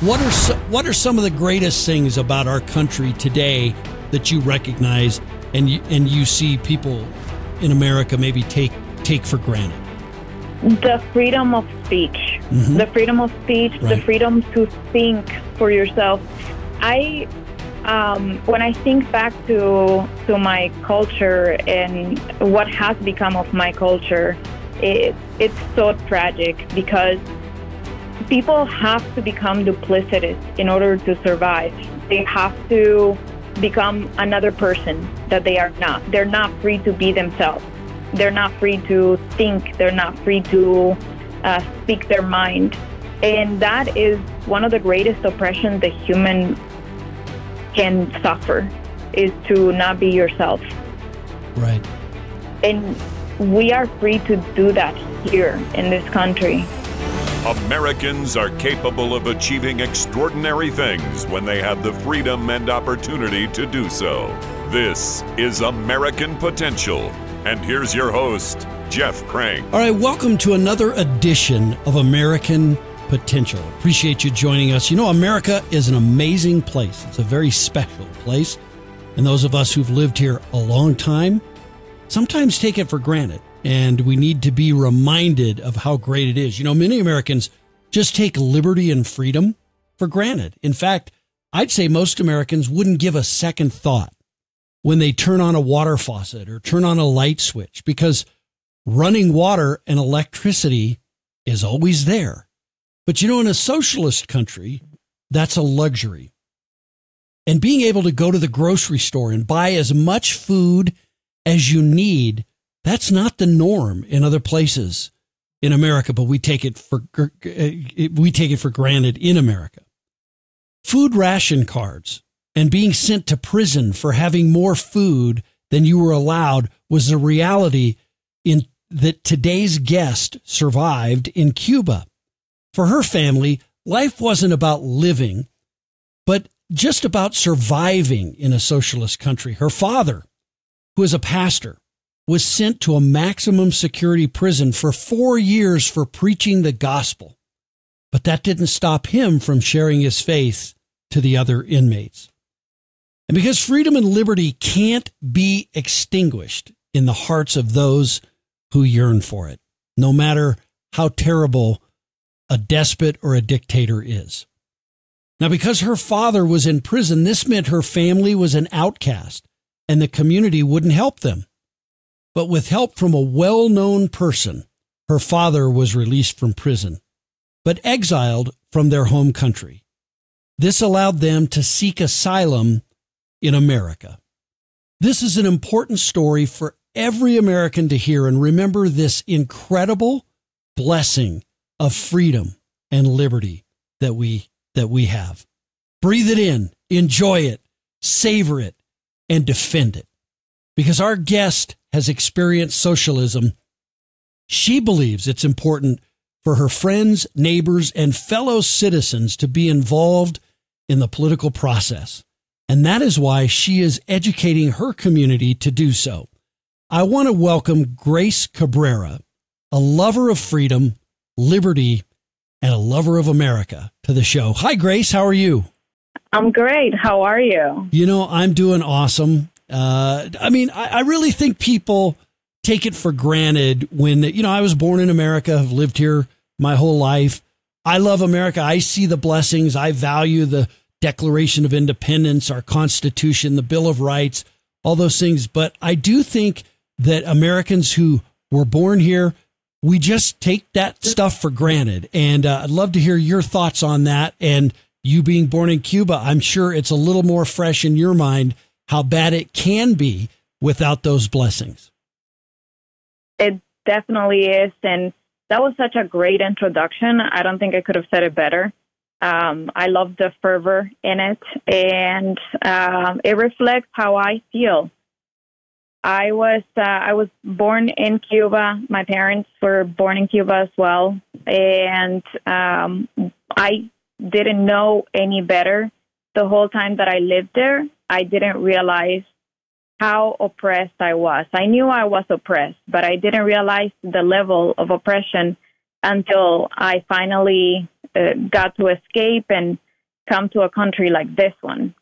What are so, what are some of the greatest things about our country today that you recognize and you, and you see people in America maybe take take for granted? The freedom of speech, mm-hmm. the freedom of speech, right. the freedom to think for yourself. I um, when I think back to to my culture and what has become of my culture, it, it's so tragic because people have to become duplicitous in order to survive. They have to become another person that they are not. They're not free to be themselves. They're not free to think. They're not free to uh, speak their mind. And that is one of the greatest oppressions the human can suffer is to not be yourself. Right. And we are free to do that here in this country. Americans are capable of achieving extraordinary things when they have the freedom and opportunity to do so. This is American Potential. And here's your host, Jeff Crank. All right, welcome to another edition of American Potential. Appreciate you joining us. You know, America is an amazing place, it's a very special place. And those of us who've lived here a long time sometimes take it for granted and we need to be reminded of how great it is. You know, many Americans just take liberty and freedom for granted. In fact, I'd say most Americans wouldn't give a second thought when they turn on a water faucet or turn on a light switch because running water and electricity is always there. But you know, in a socialist country, that's a luxury. And being able to go to the grocery store and buy as much food as you need that's not the norm in other places in America, but we take it for uh, we take it for granted in America. Food ration cards and being sent to prison for having more food than you were allowed was the reality in that today's guest survived in Cuba. For her family, life wasn't about living, but just about surviving in a socialist country. Her father, who is a pastor, was sent to a maximum security prison for four years for preaching the gospel. But that didn't stop him from sharing his faith to the other inmates. And because freedom and liberty can't be extinguished in the hearts of those who yearn for it, no matter how terrible a despot or a dictator is. Now, because her father was in prison, this meant her family was an outcast and the community wouldn't help them. But with help from a well known person, her father was released from prison, but exiled from their home country. This allowed them to seek asylum in America. This is an important story for every American to hear and remember this incredible blessing of freedom and liberty that we that we have. Breathe it in, enjoy it, savor it, and defend it. Because our guest has experienced socialism, she believes it's important for her friends, neighbors, and fellow citizens to be involved in the political process. And that is why she is educating her community to do so. I want to welcome Grace Cabrera, a lover of freedom, liberty, and a lover of America, to the show. Hi, Grace. How are you? I'm great. How are you? You know, I'm doing awesome. Uh, I mean, I, I really think people take it for granted when, you know, I was born in America, have lived here my whole life. I love America. I see the blessings. I value the Declaration of Independence, our Constitution, the Bill of Rights, all those things. But I do think that Americans who were born here, we just take that stuff for granted. And uh, I'd love to hear your thoughts on that. And you being born in Cuba, I'm sure it's a little more fresh in your mind how bad it can be without those blessings. It definitely is. And that was such a great introduction. I don't think I could have said it better. Um, I love the fervor in it, and um, it reflects how I feel. I was uh, I was born in Cuba. My parents were born in Cuba as well, and um, I didn't know any better the whole time that I lived there. I didn't realize how oppressed I was. I knew I was oppressed, but I didn't realize the level of oppression until I finally uh, got to escape and come to a country like this one.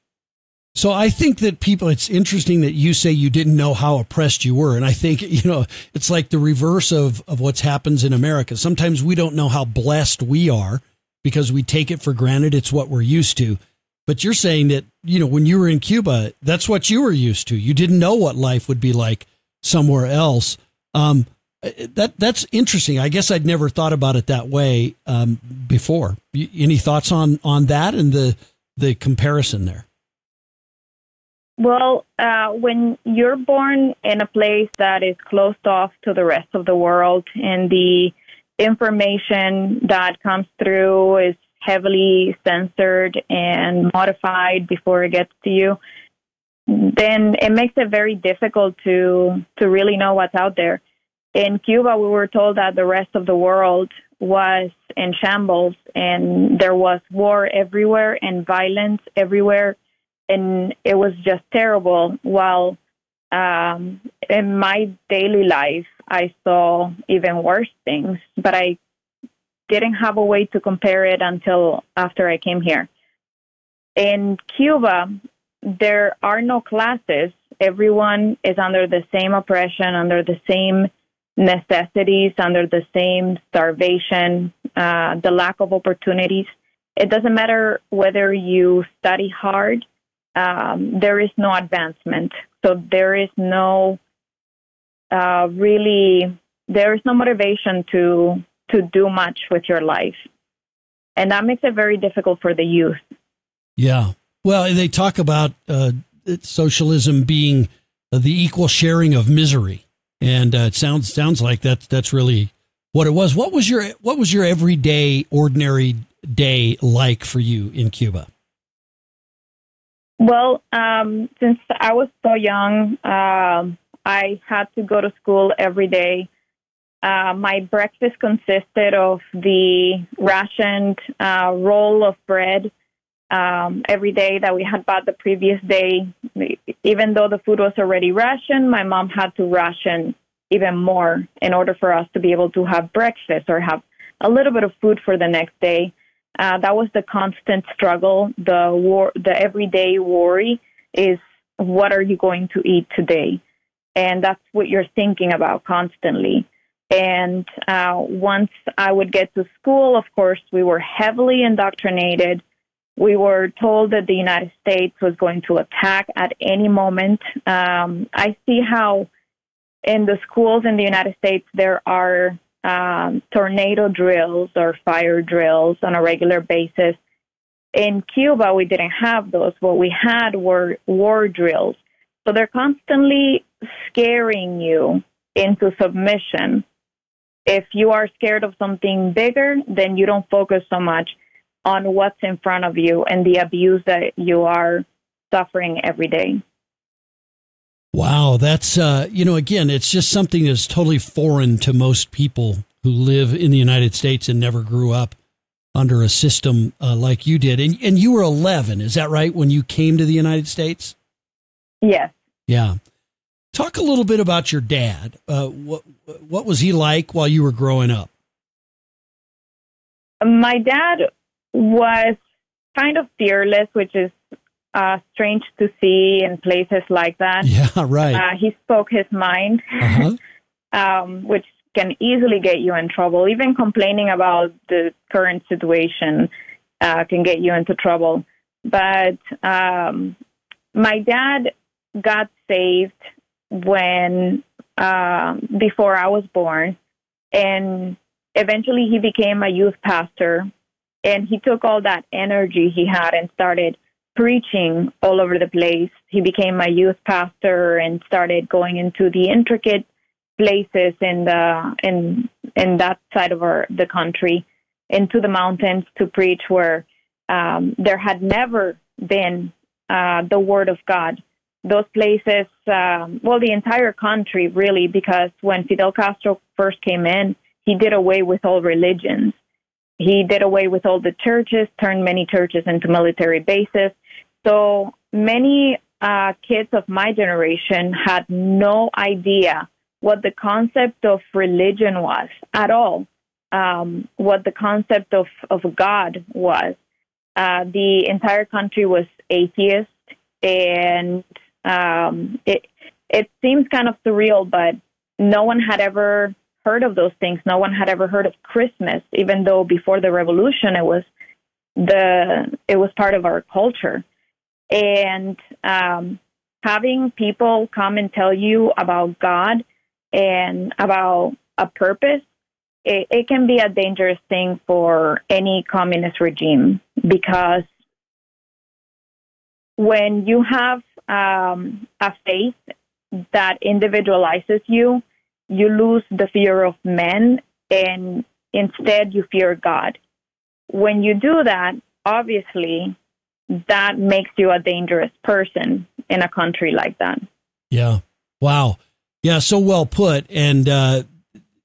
So I think that people, it's interesting that you say you didn't know how oppressed you were. And I think, you know, it's like the reverse of, of what's happens in America. Sometimes we don't know how blessed we are because we take it for granted. It's what we're used to. But you're saying that, you know, when you were in Cuba, that's what you were used to. You didn't know what life would be like somewhere else. Um, that that's interesting. I guess I'd never thought about it that way um, before. Any thoughts on on that and the the comparison there? Well, uh, when you're born in a place that is closed off to the rest of the world, and the information that comes through is heavily censored and modified before it gets to you, then it makes it very difficult to to really know what's out there. In Cuba, we were told that the rest of the world was in shambles and there was war everywhere and violence everywhere and it was just terrible while um, in my daily life i saw even worse things but i didn't have a way to compare it until after i came here in cuba there are no classes everyone is under the same oppression under the same necessities, under the same starvation, uh, the lack of opportunities. It doesn't matter whether you study hard, um, there is no advancement. So there is no uh, really, there is no motivation to to do much with your life, and that makes it very difficult for the youth. Yeah, well, they talk about uh, socialism being the equal sharing of misery and uh, it sounds sounds like that's that's really what it was. What was your what was your everyday ordinary day like for you in Cuba? Well, um, since I was so young, uh, I had to go to school every day. Uh, my breakfast consisted of the rationed uh, roll of bread um, every day that we had bought the previous day. Even though the food was already rationed, my mom had to ration even more in order for us to be able to have breakfast or have a little bit of food for the next day. Uh, that was the constant struggle. The war, the everyday worry is what are you going to eat today, and that's what you're thinking about constantly. And uh, once I would get to school, of course, we were heavily indoctrinated we were told that the United States was going to attack at any moment. Um, I see how in the schools in the United States there are um, tornado drills or fire drills on a regular basis. In Cuba, we didn't have those. What we had were war drills. So they're constantly scaring you into submission. If you are scared of something bigger, then you don't focus so much on what's in front of you and the abuse that you are suffering every day. Wow, that's uh, you know, again, it's just something that's totally foreign to most people who live in the United States and never grew up under a system uh, like you did. And and you were 11, is that right when you came to the United States? Yes. Yeah. Talk a little bit about your dad. Uh, what what was he like while you were growing up? My dad was kind of fearless, which is uh, strange to see in places like that. Yeah, right. Uh, he spoke his mind, uh-huh. um, which can easily get you in trouble. Even complaining about the current situation uh, can get you into trouble. But um, my dad got saved when uh, before I was born, and eventually he became a youth pastor and he took all that energy he had and started preaching all over the place. He became a youth pastor and started going into the intricate places in the in in that side of our the country, into the mountains to preach where um, there had never been uh, the word of God. Those places, um, well, the entire country really, because when Fidel Castro first came in, he did away with all religions he did away with all the churches, turned many churches into military bases. So many uh, kids of my generation had no idea what the concept of religion was at all, um, what the concept of, of God was. uh, the entire country was atheist, and um, it it seems kind of surreal, but no one had ever heard of those things. No one had ever heard of Christmas, even though before the revolution it was the it was part of our culture. And um, having people come and tell you about God and about a purpose, it, it can be a dangerous thing for any communist regime because when you have um, a faith that individualizes you, you lose the fear of men and instead you fear God. When you do that, obviously, that makes you a dangerous person in a country like that. Yeah. Wow. Yeah. So well put. And, uh,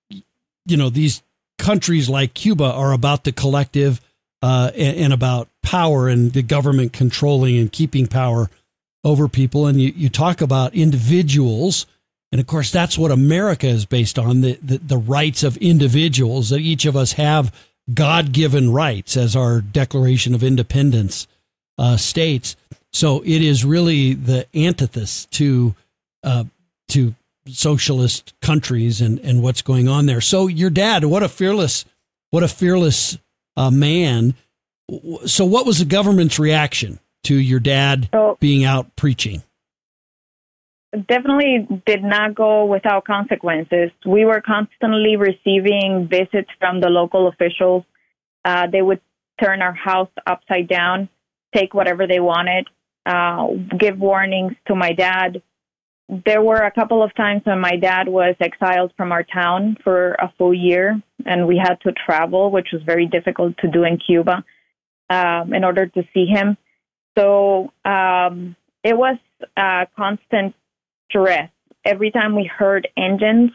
you know, these countries like Cuba are about the collective uh, and, and, about power and the government controlling and keeping power over people. And you, you talk about individuals. And of course, that's what America is based on the, the, the rights of individuals, that each of us have God given rights, as our Declaration of Independence uh, states. So it is really the antithesis to uh, to socialist countries and, and what's going on there. So your dad, what a fearless, what a fearless uh, man. So what was the government's reaction to your dad so, being out preaching? Definitely did not go without consequences. We were constantly receiving visits from the local officials. Uh, they would turn our house upside down, take whatever they wanted, uh, give warnings to my dad. There were a couple of times when my dad was exiled from our town for a full year, and we had to travel, which was very difficult to do in Cuba, um, in order to see him. So um, it was constant stress. Every time we heard engines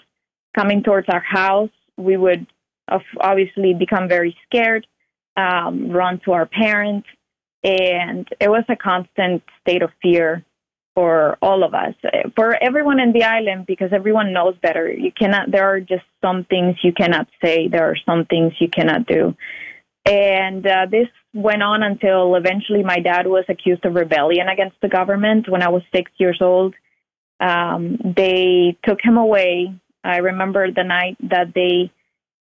coming towards our house, we would obviously become very scared, um, run to our parents, and it was a constant state of fear for all of us, for everyone in the island, because everyone knows better. You cannot. There are just some things you cannot say. There are some things you cannot do, and uh, this went on until eventually my dad was accused of rebellion against the government when I was six years old. Um, they took him away. I remember the night that they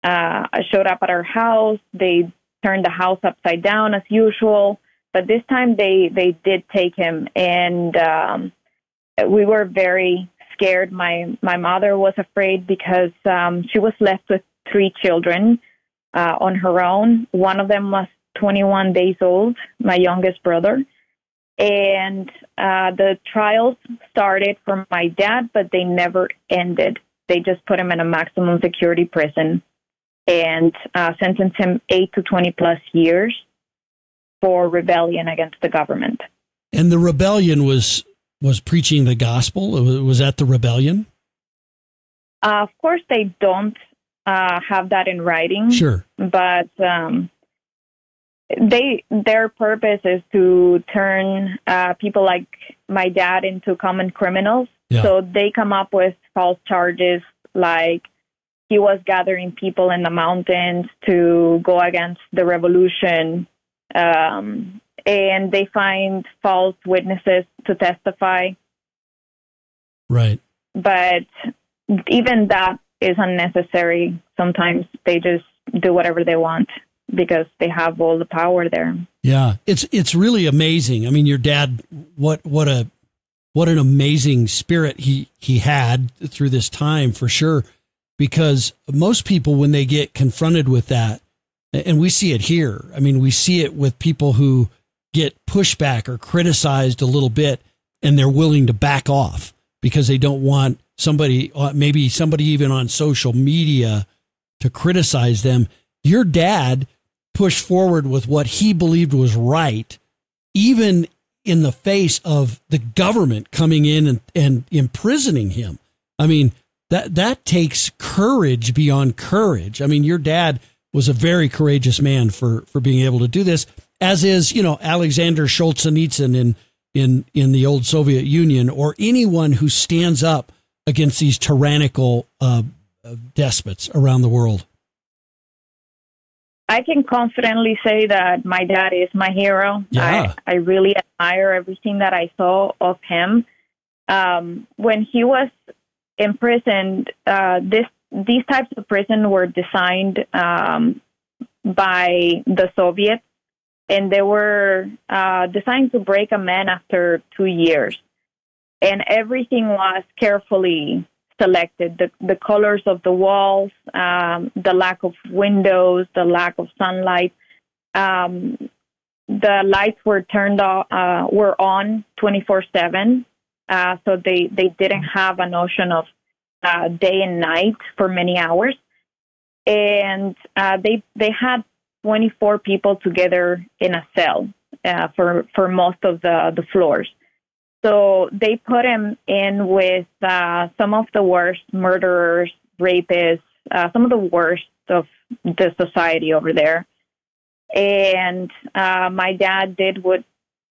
uh, showed up at our house. They turned the house upside down as usual, but this time they they did take him, and um, we were very scared. My my mother was afraid because um, she was left with three children uh, on her own. One of them was 21 days old, my youngest brother. And uh, the trials started for my dad, but they never ended. They just put him in a maximum security prison and uh, sentenced him eight to 20 plus years for rebellion against the government. And the rebellion was was preaching the gospel. Was that the rebellion? Uh, of course, they don't uh, have that in writing. Sure, but um, they their purpose is to turn uh, people like my dad into common criminals. Yeah. So they come up with false charges like he was gathering people in the mountains to go against the revolution, um, and they find false witnesses to testify. Right. But even that is unnecessary. Sometimes they just do whatever they want because they have all the power there. Yeah, it's it's really amazing. I mean, your dad, what what a what an amazing spirit he he had through this time for sure. Because most people, when they get confronted with that, and we see it here. I mean, we see it with people who get pushback or criticized a little bit, and they're willing to back off because they don't want somebody, uh, maybe somebody even on social media, to criticize them. Your dad pushed forward with what he believed was right, even in the face of the government coming in and, and imprisoning him. I mean, that that takes courage beyond courage. I mean, your dad was a very courageous man for for being able to do this, as is you know Alexander Solzhenitsyn in in in the old Soviet Union, or anyone who stands up against these tyrannical uh, despots around the world. I can confidently say that my dad is my hero. Yeah. I, I really admire everything that I saw of him. Um, when he was imprisoned, uh, this these types of prison were designed um, by the Soviets, and they were uh, designed to break a man after two years. And everything was carefully selected the, the colors of the walls, um, the lack of windows, the lack of sunlight. Um, the lights were turned off, uh, were on 24 7. Uh, so they, they didn't have a notion of uh, day and night for many hours. And uh, they, they had 24 people together in a cell uh, for, for most of the, the floors. So they put him in with uh, some of the worst murderers, rapists, uh, some of the worst of the society over there. And uh, my dad did what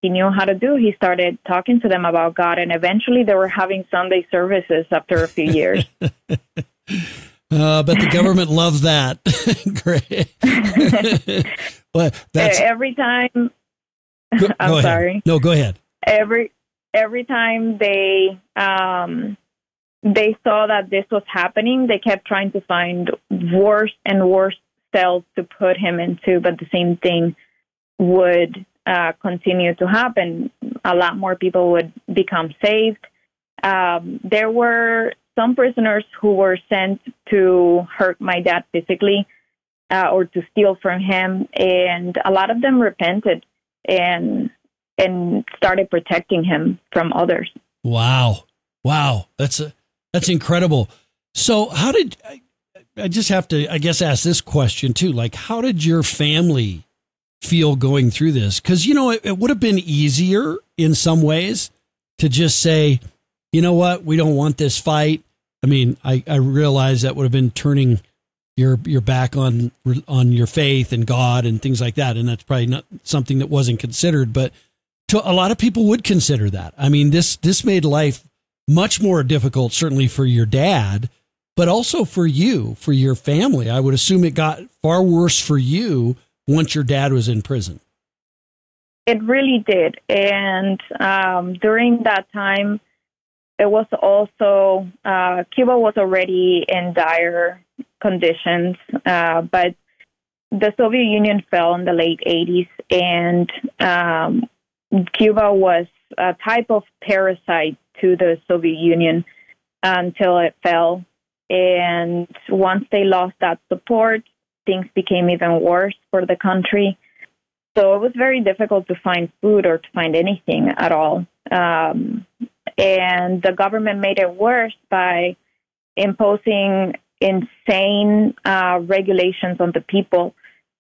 he knew how to do. He started talking to them about God, and eventually they were having Sunday services after a few years. Uh, but the government loves that. Great. but that's every time. Go, I'm go sorry. No, go ahead. Every every time they um, they saw that this was happening, they kept trying to find worse and worse cells to put him into, but the same thing would uh, continue to happen. A lot more people would become saved. Um, there were some prisoners who were sent to hurt my dad physically uh, or to steal from him, and a lot of them repented and and started protecting him from others. Wow, wow, that's a that's incredible. So, how did I, I just have to, I guess, ask this question too? Like, how did your family feel going through this? Because you know, it, it would have been easier in some ways to just say, you know what, we don't want this fight. I mean, I, I realize that would have been turning your your back on on your faith and God and things like that, and that's probably not something that wasn't considered. But to a lot of people would consider that. I mean, this this made life much more difficult, certainly for your dad, but also for you, for your family. I would assume it got far worse for you once your dad was in prison. It really did, and um, during that time, it was also uh, Cuba was already in dire conditions, uh, but the Soviet Union fell in the late 80s, and um, Cuba was a type of parasite to the Soviet Union until it fell. And once they lost that support, things became even worse for the country. So it was very difficult to find food or to find anything at all. Um, and the government made it worse by imposing insane uh, regulations on the people,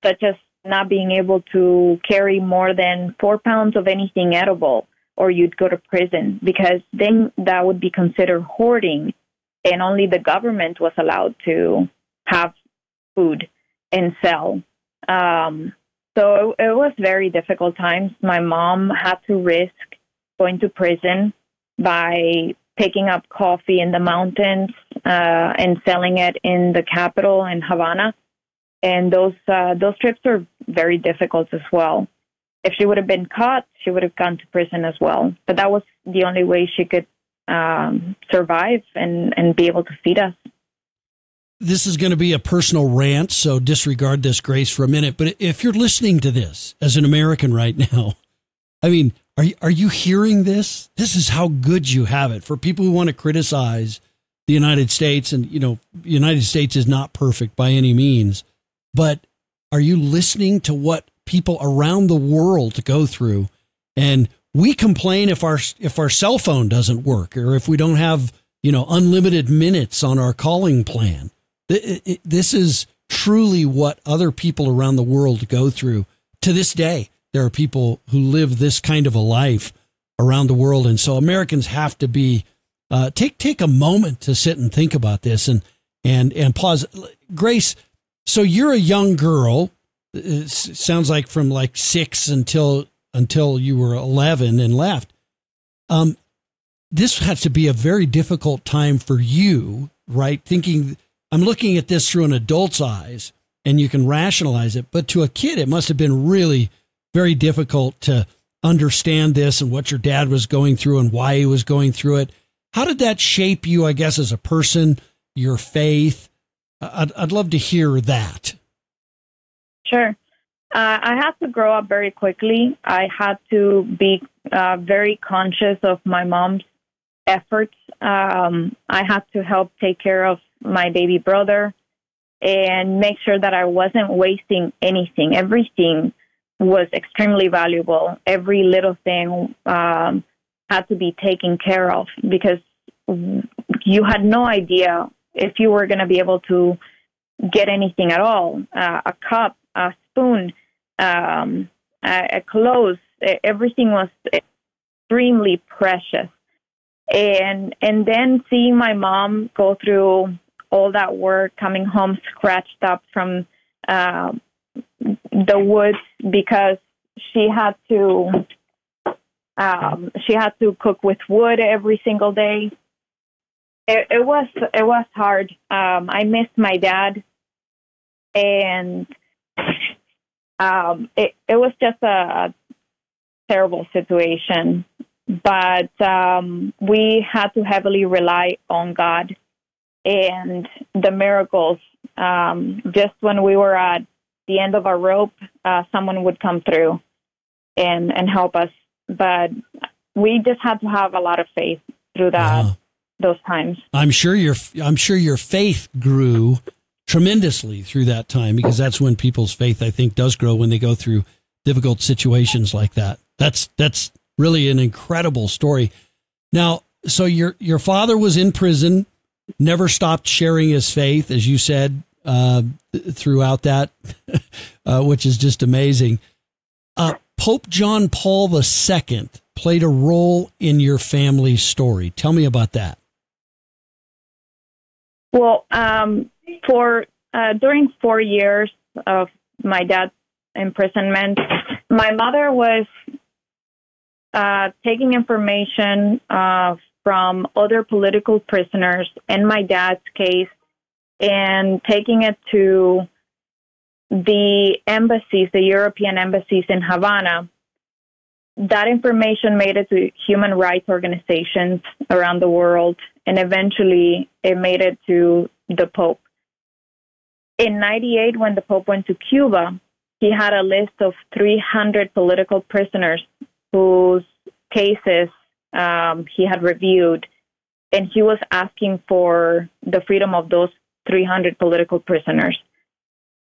such as not being able to carry more than four pounds of anything edible, or you'd go to prison because then that would be considered hoarding, and only the government was allowed to have food and sell. Um, so it, was very difficult times. My mom had to risk going to prison by picking up coffee in the mountains uh, and selling it in the capital in Havana. And those uh, those trips are very difficult as well. If she would have been caught, she would have gone to prison as well. But that was the only way she could um, survive and, and be able to feed us. This is going to be a personal rant, so disregard this, Grace, for a minute. But if you're listening to this as an American right now, I mean, are you, are you hearing this? This is how good you have it. For people who want to criticize the United States, and you know, the United States is not perfect by any means, but are you listening to what people around the world go through? And we complain if our if our cell phone doesn't work or if we don't have you know unlimited minutes on our calling plan. This is truly what other people around the world go through to this day there are people who live this kind of a life around the world, and so Americans have to be uh, take take a moment to sit and think about this and and and pause. Grace, so you're a young girl. It sounds like from like six until until you were eleven and left. Um, this has to be a very difficult time for you, right? Thinking I'm looking at this through an adult's eyes and you can rationalize it. But to a kid, it must have been really very difficult to understand this and what your dad was going through and why he was going through it. How did that shape you, I guess, as a person, your faith? I'd, I'd love to hear that. Sure. Uh, I had to grow up very quickly. I had to be uh, very conscious of my mom's efforts. Um, I had to help take care of my baby brother and make sure that I wasn't wasting anything. Everything was extremely valuable. Every little thing um, had to be taken care of because you had no idea if you were going to be able to get anything at all. Uh, a cup, a spoon, um, a, a clothes, everything was extremely precious. And and then seeing my mom go through all that work, coming home scratched up from uh, the woods because she had to um, she had to cook with wood every single day. It, it was it was hard. Um, I missed my dad, and um, it it was just a, terrible situation. But um, we had to heavily rely on God and the miracles. Um, just when we were at the end of our rope, uh, someone would come through and and help us. But we just had to have a lot of faith through that wow. Those times. I'm sure your I'm sure your faith grew tremendously through that time because that's when people's faith I think does grow when they go through difficult situations like that. That's that's really an incredible story. Now, so your your father was in prison, never stopped sharing his faith, as you said, uh, throughout that, uh, which is just amazing. Uh, Pope John Paul II played a role in your family story. Tell me about that. Well, um, for uh, during four years of my dad's imprisonment, my mother was uh, taking information uh, from other political prisoners in my dad's case and taking it to the embassies, the European embassies in Havana. That information made it to human rights organizations around the world, and eventually it made it to the Pope. In 98, when the Pope went to Cuba, he had a list of 300 political prisoners whose cases um, he had reviewed, and he was asking for the freedom of those 300 political prisoners.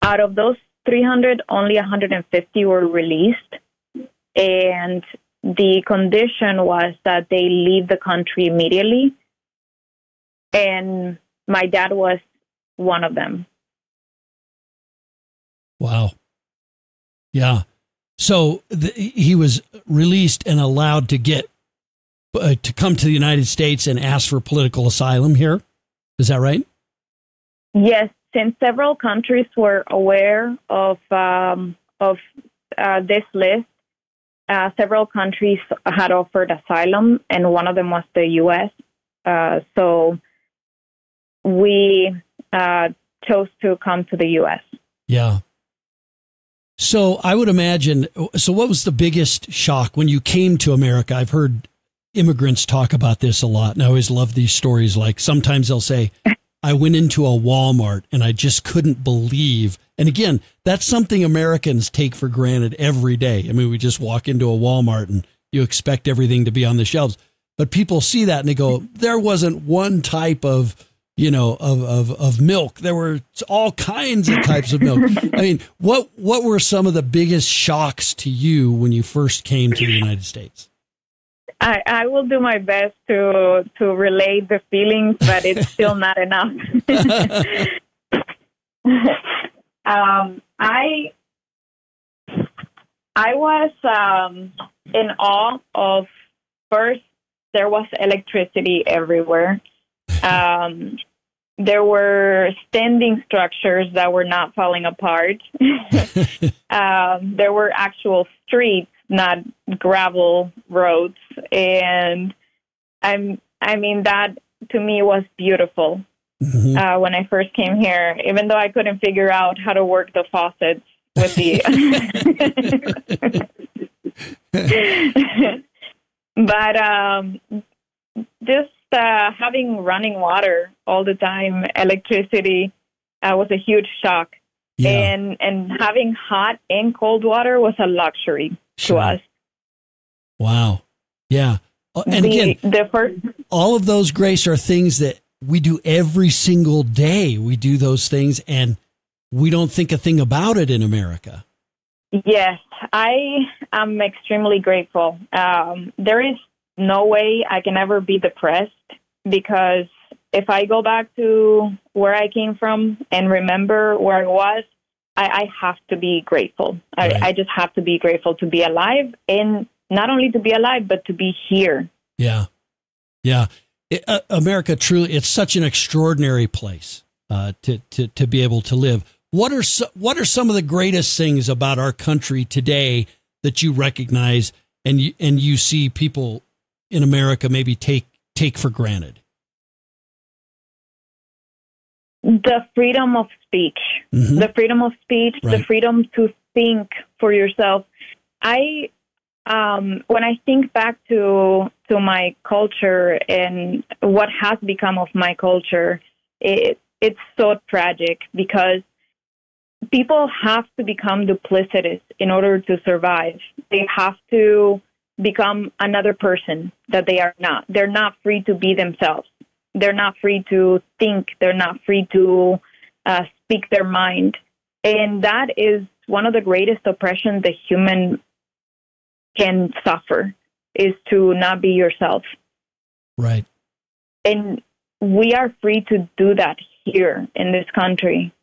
Out of those 300, only 150 were released, and the condition was that they leave the country immediately. And my dad was one of them. Wow. Yeah. So the, he was released and allowed to get uh, to come to the United States and ask for political asylum here. Is that right? Yes, since several countries were aware of um, of uh, this list, uh, several countries had offered asylum, and one of them was the U.S. Uh, so we uh, chose to come to the U.S. Yeah. So I would imagine. So, what was the biggest shock when you came to America? I've heard immigrants talk about this a lot, and I always love these stories. Like sometimes they'll say, "I went into a Walmart and I just couldn't believe." And again, that's something Americans take for granted every day. I mean, we just walk into a Walmart and you expect everything to be on the shelves, but people see that and they go, "There wasn't one type of." you know, of, of, of milk. There were all kinds of types of milk. I mean, what, what were some of the biggest shocks to you when you first came to the United States? I, I will do my best to to relate the feelings, but it's still not enough. um, I I was um, in awe of first there was electricity everywhere. Um, there were standing structures that were not falling apart. um, there were actual streets, not gravel roads, and I'm. I mean that to me was beautiful. mm-hmm. uh, when I first came here, even though I couldn't figure out how to work the faucets with the. but um, just uh, having running water all the time, electricity, uh, was a huge shock. Yeah. And and having hot and cold water was a luxury sure. to us. Wow. Yeah. Uh, and the, again, the first, all of those grace are things that we do every single day. We do those things and we don't think a thing about it in America. Yes, I am extremely grateful. Um, there is no way I can ever be depressed because if I go back to where I came from and remember where I was, I, I have to be grateful. Right. I, I just have to be grateful to be alive and not only to be alive, but to be here. Yeah. Yeah. It, uh, America truly, it's such an extraordinary place uh, to, to, to be able to live. What are, so, what are some of the greatest things about our country today that you recognize and you, and you see people in America maybe take, take for granted? The freedom of speech, mm-hmm. the freedom of speech, right. the freedom to think for yourself. I um, when I think back to to my culture and what has become of my culture, it it's so tragic because people have to become duplicitous in order to survive. They have to become another person that they are not. They're not free to be themselves. They're not free to think. They're not free to uh, speak their mind. And that is one of the greatest oppressions the human can suffer is to not be yourself. Right. And we are free to do that here in this country.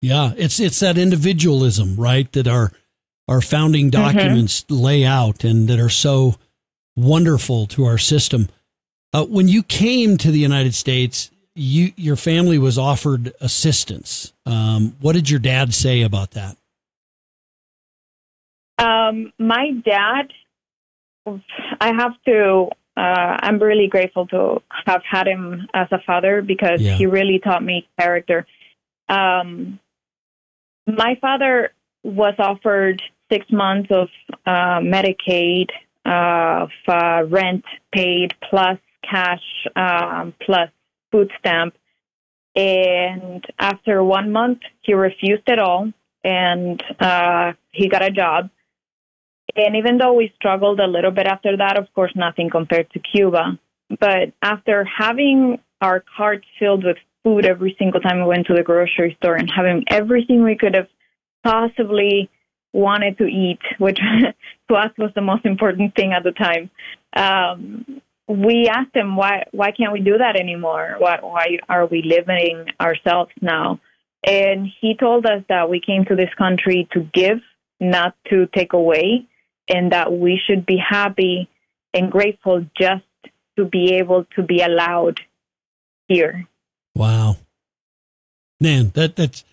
Yeah, it's it's that individualism, right, that our our founding mm-hmm. documents mm-hmm. lay out and that are so wonderful to our system. Uh, when you came to the United States, you your family was offered assistance. Um, what did your dad say about that? Um, my dad, I have to. Uh, I'm really grateful to have had him as a father because yeah. he really taught me character. Um, my father was offered six months of uh, Medicaid, uh, of uh, rent paid, plus cash, um, plus food stamp. And after one month, he refused it all, and uh, he got a job. And even though we struggled a little bit after that, of course, nothing compared to Cuba. But after having our carts filled with food every single time we went to the grocery store and having everything we could have possibly wanted to eat, which to us was the most important thing at the time. Um, we asked him why why can't we do that anymore? Why, why are we limiting ourselves now? And he told us that we came to this country to give, not to take away, and that we should be happy and grateful just to be able to be allowed here. Wow. Man, that that's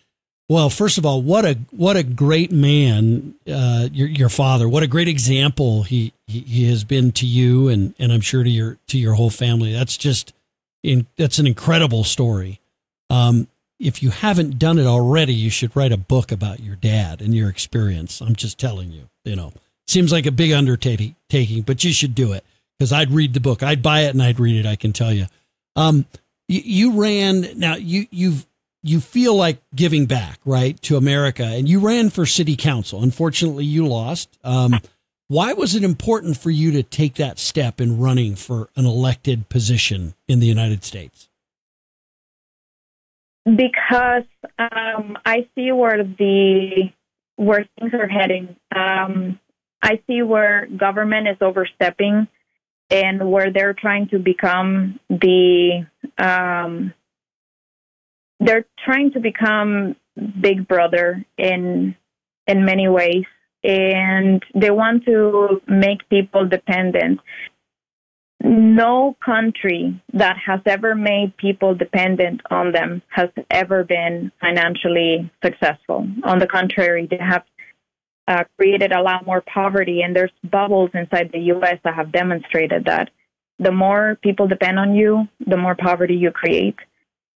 well, first of all, what a what a great man uh, your your father. What a great example he, he, he has been to you and and I'm sure to your to your whole family. That's just in that's an incredible story. Um, if you haven't done it already, you should write a book about your dad and your experience. I'm just telling you, you know. Seems like a big undertaking, but you should do it because I'd read the book. I'd buy it and I'd read it. I can tell you. Um, you, you ran now. You you've you feel like giving back, right, to America, and you ran for city council. Unfortunately, you lost. Um, why was it important for you to take that step in running for an elected position in the United States? Because um, I see where the where things are heading. Um, I see where government is overstepping and where they're trying to become the um, they're trying to become big brother in in many ways and they want to make people dependent no country that has ever made people dependent on them has ever been financially successful on the contrary they have uh, created a lot more poverty, and there's bubbles inside the U.S. that have demonstrated that. the more people depend on you, the more poverty you create.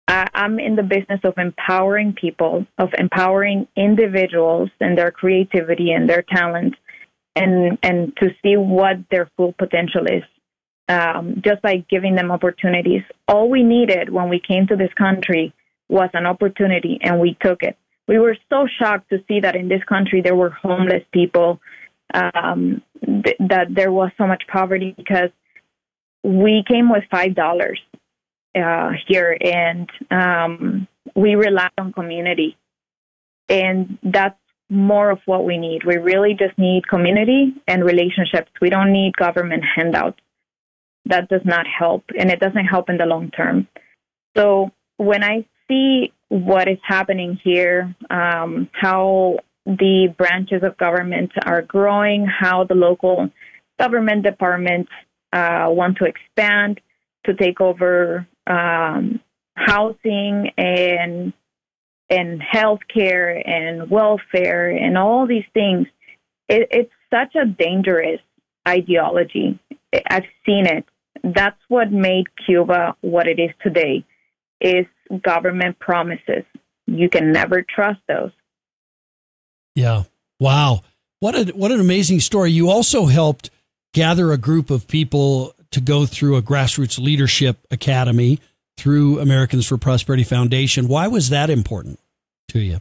I'm in the business of empowering people, of empowering individuals and their creativity and their talent, and and to see what their full potential is. Um, just by giving them opportunities. All we needed when we came to this country was an opportunity, and we took it. We were so shocked to see that in this country there were homeless people, um, th- that there was so much poverty because we came with five dollars uh, here, and um, we rely on community, and that's more of what we need. We really just need community and relationships. We don't need government handouts. That does not help, and it doesn't help in the long term. So when I see what is happening here, um, how the branches of government are growing, how the local government departments uh, want to expand to take over um, housing and and healthcare and welfare and all these things. It, it's such a dangerous ideology. I've seen it. That's what made Cuba what it is today. Is government promises. You can never trust those. Yeah. Wow. What a what an amazing story. You also helped gather a group of people to go through a grassroots leadership academy through Americans for Prosperity Foundation. Why was that important to you?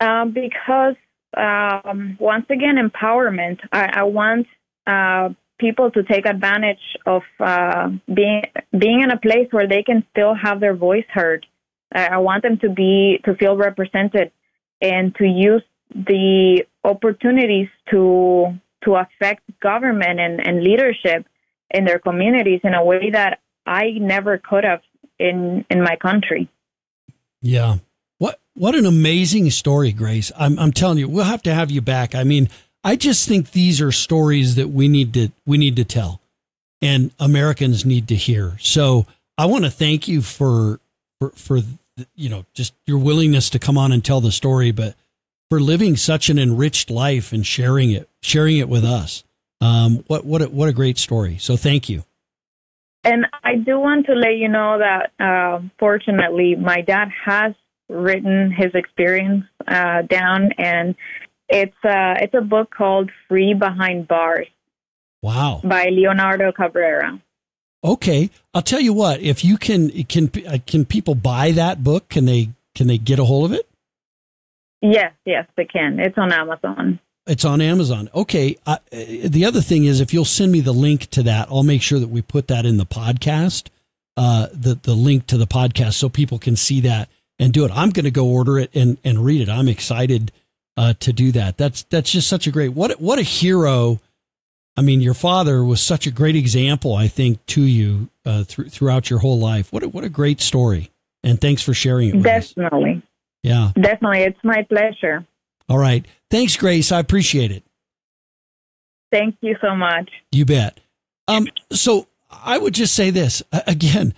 Um, because um, once again, empowerment. I, I want uh, people to take advantage of uh, being being in a place where they can still have their voice heard. I, I want them to be to feel represented and to use the opportunities to to affect government and, and leadership in their communities in a way that I never could have in in my country. Yeah. What what an amazing story, Grace. I'm I'm telling you, we'll have to have you back. I mean, I just think these are stories that we need to we need to tell and Americans need to hear. So, I want to thank you for for for you know, just your willingness to come on and tell the story, but for living such an enriched life and sharing it, sharing it with us. Um, what what a, what a great story. So thank you. And I do want to let you know that uh, fortunately, my dad has written his experience uh, down, and it's uh, it's a book called "Free Behind Bars." Wow! By Leonardo Cabrera. Okay, I'll tell you what. If you can, can uh, can people buy that book? Can they can they get a hold of it? Yes, yes, they can. It's on Amazon. It's on Amazon. Okay. Uh, the other thing is, if you'll send me the link to that, I'll make sure that we put that in the podcast, uh, the the link to the podcast, so people can see that and do it. I'm going to go order it and and read it. I'm excited uh, to do that. That's that's just such a great what what a hero. I mean, your father was such a great example, I think, to you uh, th- throughout your whole life. What a, what a great story, and thanks for sharing it. Definitely. Us. Yeah. Definitely, it's my pleasure. All right. Thanks, Grace. I appreciate it. Thank you so much. You bet. Um, so I would just say this again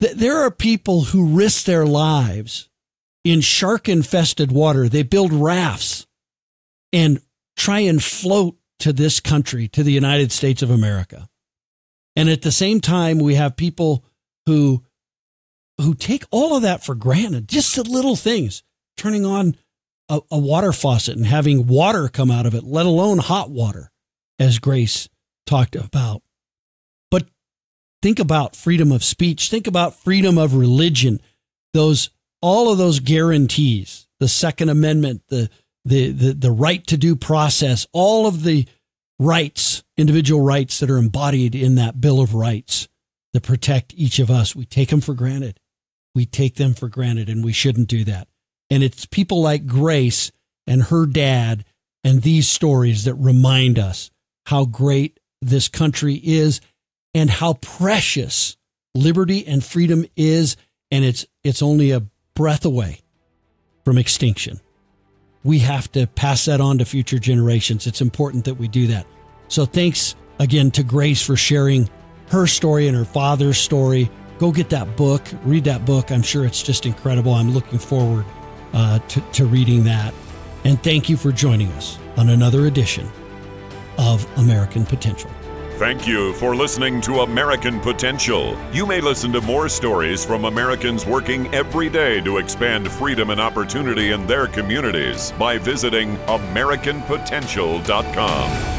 th- there are people who risk their lives in shark infested water. They build rafts and try and float to this country, to the United States of America. And at the same time, we have people who who take all of that for granted, just the little things, turning on a, a water faucet and having water come out of it, let alone hot water, as Grace talked about. But think about freedom of speech, think about freedom of religion, those all of those guarantees, the Second Amendment, the the the, the right to due process, all of the rights, individual rights that are embodied in that Bill of Rights that protect each of us. We take them for granted. We take them for granted, and we shouldn't do that. And it's people like Grace and her dad and these stories that remind us how great this country is and how precious liberty and freedom is. And it's, it's only a breath away from extinction. We have to pass that on to future generations. It's important that we do that. So thanks again to Grace for sharing her story and her father's story. Go get that book, read that book. I'm sure it's just incredible. I'm looking forward uh, to, to reading that. And thank you for joining us on another edition of American Potential. Thank you for listening to American Potential. You may listen to more stories from Americans working every day to expand freedom and opportunity in their communities by visiting AmericanPotential.com.